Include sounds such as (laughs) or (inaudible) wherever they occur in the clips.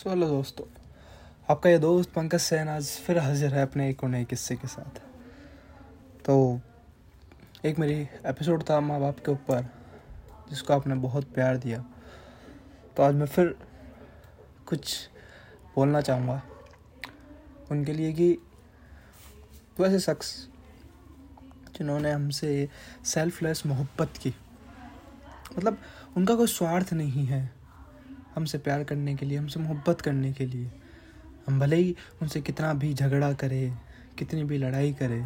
So hello दोस्तों, आपका ये दोस्त पंकज सैन आज फिर हाजिर है अपने एक और नए किस्से के साथ। तो एक मेरी एपिसोड था माँ बाप के ऊपर, जिसको आपने बहुत प्यार दिया। तो आज मैं फिर कुछ बोलना चाहूँगा उनके लिए कि वैसे शख्स जिन्होंने हमसे सेल्फलेस मोहब्बत की। मतलब उनका कोई स्वार्थ नहीं है। हमसे प्यार करने के लिए, हमसे मोहब्बत करने के लिए। हम भले ही उनसे कितना भी झगड़ा करें, कितनी भी लड़ाई करें,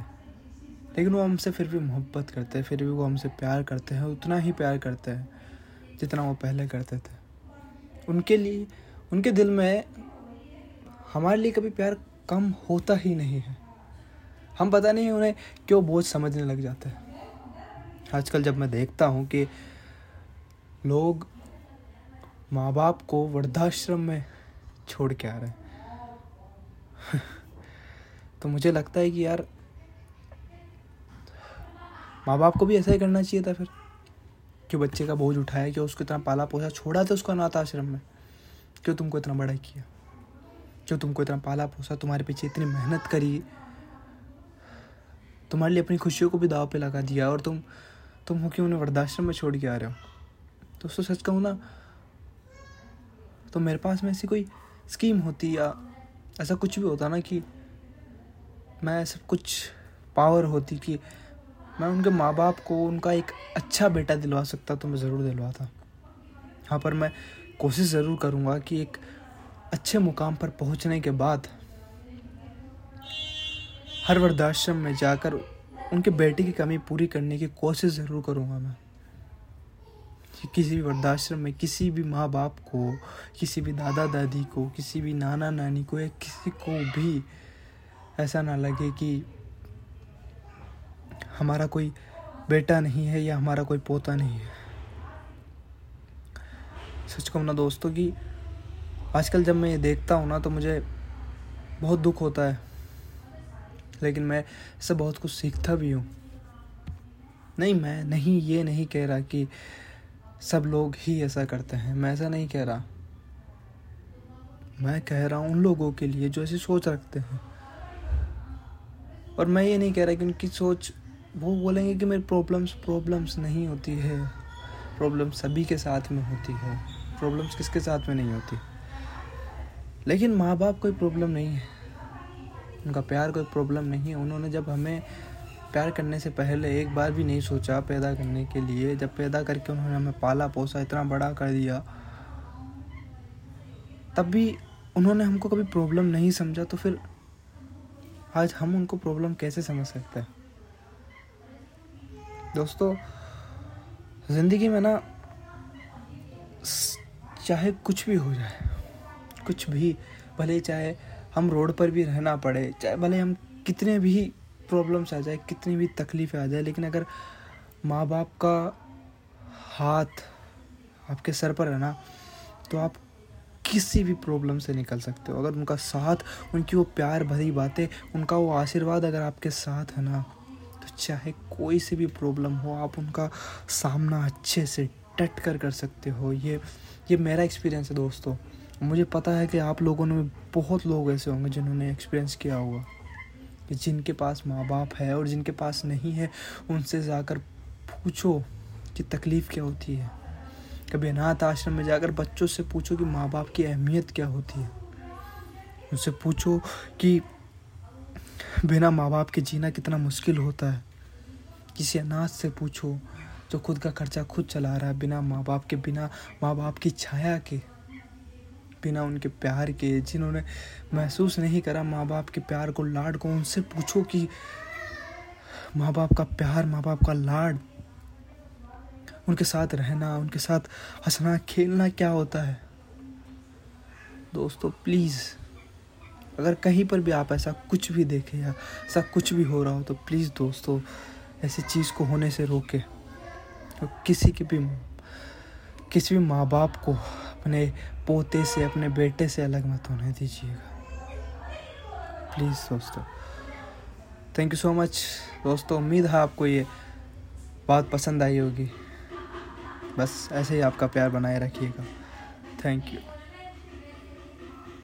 लेकिन वो हमसे फिर भी मोहब्बत करते हैं, फिर भी वो हमसे प्यार करते हैं, उतना ही प्यार करते हैं जितना वो पहले करते थे। उनके लिए, उनके दिल में हमारे लिए कभी प्यार कम होता ही नहीं है। हम पता नहीं उन्हें क्यों बोझ समझने लग जाते हैं। आजकल जब मैं देखता हूँ कि लोग माँ बाप को वृद्धाश्रम में छोड़ के आ रहे हैं। (laughs) तो मुझे लगता है कि यार माँ बाप को भी ऐसा ही करना चाहिए था फिर क्यों बच्चे का बोझ उठाया क्यों उसको इतना पाला पोसा छोड़ा था उसको अनाथ आश्रम में। क्यों तुमको इतना बड़ा किया? क्यों तुमको इतना पाला पोसा तुम्हारे पीछे इतनी मेहनत करी? तुम्हारे लिए अपनी खुशियों को भी दाव पे लगा दिया और तुम तुम हो क्यों उन्हें वृद्धाश्रम में छोड़ के आ रहे हो? दोस्तों सच कहूँ ना तो मेरे पास में ऐसी कोई स्कीम होती या ऐसा कुछ भी होता ना कि मैं सब कुछ पावर होती कि मैं उनके माँ बाप को उनका एक अच्छा बेटा दिलवा सकता तो मैं ज़रूर दिलवाता। हाँ पर मैं कोशिश ज़रूर करूँगा कि एक अच्छे मुकाम पर पहुँचने के बाद हर वृद्धाश्रम में जाकर उनके बेटे की कमी पूरी करने की कोशिश ज़रूर करूँगा मैं। कि किसी भी वृद्धाश्रम में किसी भी माँ बाप को, किसी भी दादा दादी को, किसी भी नाना नानी को या किसी को भी ऐसा ना लगे कि हमारा कोई बेटा नहीं है या हमारा कोई पोता नहीं है। सच कहूँ ना दोस्तों कि आजकल जब मैं ये देखता हूँ ना तो मुझे बहुत दुख होता है। लेकिन मैं इससे बहुत कुछ सीखता भी हूँ। नहीं, मैं नहीं, ये नहीं कह रहा कि सब लोग ही ऐसा करते हैं। मैं ऐसा नहीं कह रहा। मैं कह रहा हूँ उन लोगों के लिए जो ऐसी सोच रखते हैं। और मैं ये नहीं कह रहा कि उनकी सोच, वो बोलेंगे कि मेरी प्रॉब्लम्स प्रॉब्लम्स नहीं होती है। प्रॉब्लम सभी के साथ में होती है। प्रॉब्लम्स किसके साथ में नहीं होती? लेकिन माँ बाप कोई प्रॉब्लम नहीं है। उनका प्यार कोई प्रॉब्लम नहीं है। उन्होंने जब हमें प्यार करने से पहले एक बार भी नहीं सोचा पैदा करने के लिए। जब पैदा करके उन्होंने हमें पाला, पोसा, इतना बड़ा कर दिया, तब भी उन्होंने हमको कभी प्रॉब्लम नहीं समझा तो फिर आज हम उनको प्रॉब्लम कैसे समझ सकते हैं? दोस्तों, ज़िंदगी में ना, चाहे कुछ भी हो जाए, कुछ भी, भले चाहे हम रोड पर भी रहना पड़े, चाहे भले हम कितने भी प्रॉब्लम्स आ जाए, कितनी भी तकलीफ़ें आ जाए, लेकिन अगर माँ बाप का हाथ आपके सर पर है ना तो आप किसी भी प्रॉब्लम से निकल सकते हो। अगर उनका साथ, उनकी वो प्यार भरी बातें, उनका वो आशीर्वाद अगर आपके साथ है ना तो चाहे कोई सी भी प्रॉब्लम हो, आप उनका सामना अच्छे से डट कर कर सकते हो। ये ये मेरा एक्सपीरियंस है दोस्तों। मुझे पता है कि आप लोगों ने बहुत लोग ऐसे होंगे जिन्होंने एक्सपीरियंस किया होगा। जिनके पास माँ बाप है और जिनके पास नहीं है, उनसे जाकर पूछो कि तकलीफ़ क्या होती है। कभी अनाथ आश्रम में जाकर बच्चों से पूछो कि माँ बाप की अहमियत क्या होती है। उनसे पूछो कि बिना माँ बाप के जीना कितना मुश्किल होता है। किसी अनाथ से पूछो जो खुद का खर्चा खुद चला रहा है बिना माँ बाप के, बिना माँ बाप की छाया के। बिना उनके प्यार के, जिन्होंने महसूस नहीं करा माँ बाप के प्यार को लाड को, उनसे पूछो कि माँ बाप का प्यार माँ बाप का लाड, उनके साथ रहना, उनके साथ हंसना, खेलना क्या होता है? दोस्तों प्लीज़ अगर कहीं पर भी आप ऐसा कुछ भी देखें या ऐसा कुछ भी हो रहा हो तो प्लीज़ दोस्तों, ऐसी चीज़ को होने से रोके। तो किसी के भी, किसी भी माँ बाप को अपने पोते से, अपने बेटे से अलग मत होने दीजिएगा। प्लीज़ दोस्तों। थैंक यू सो मच दोस्तों, उम्मीद है आपको ये बात पसंद आई होगी। बस ऐसे ही आपका प्यार बनाए रखिएगा। Thank you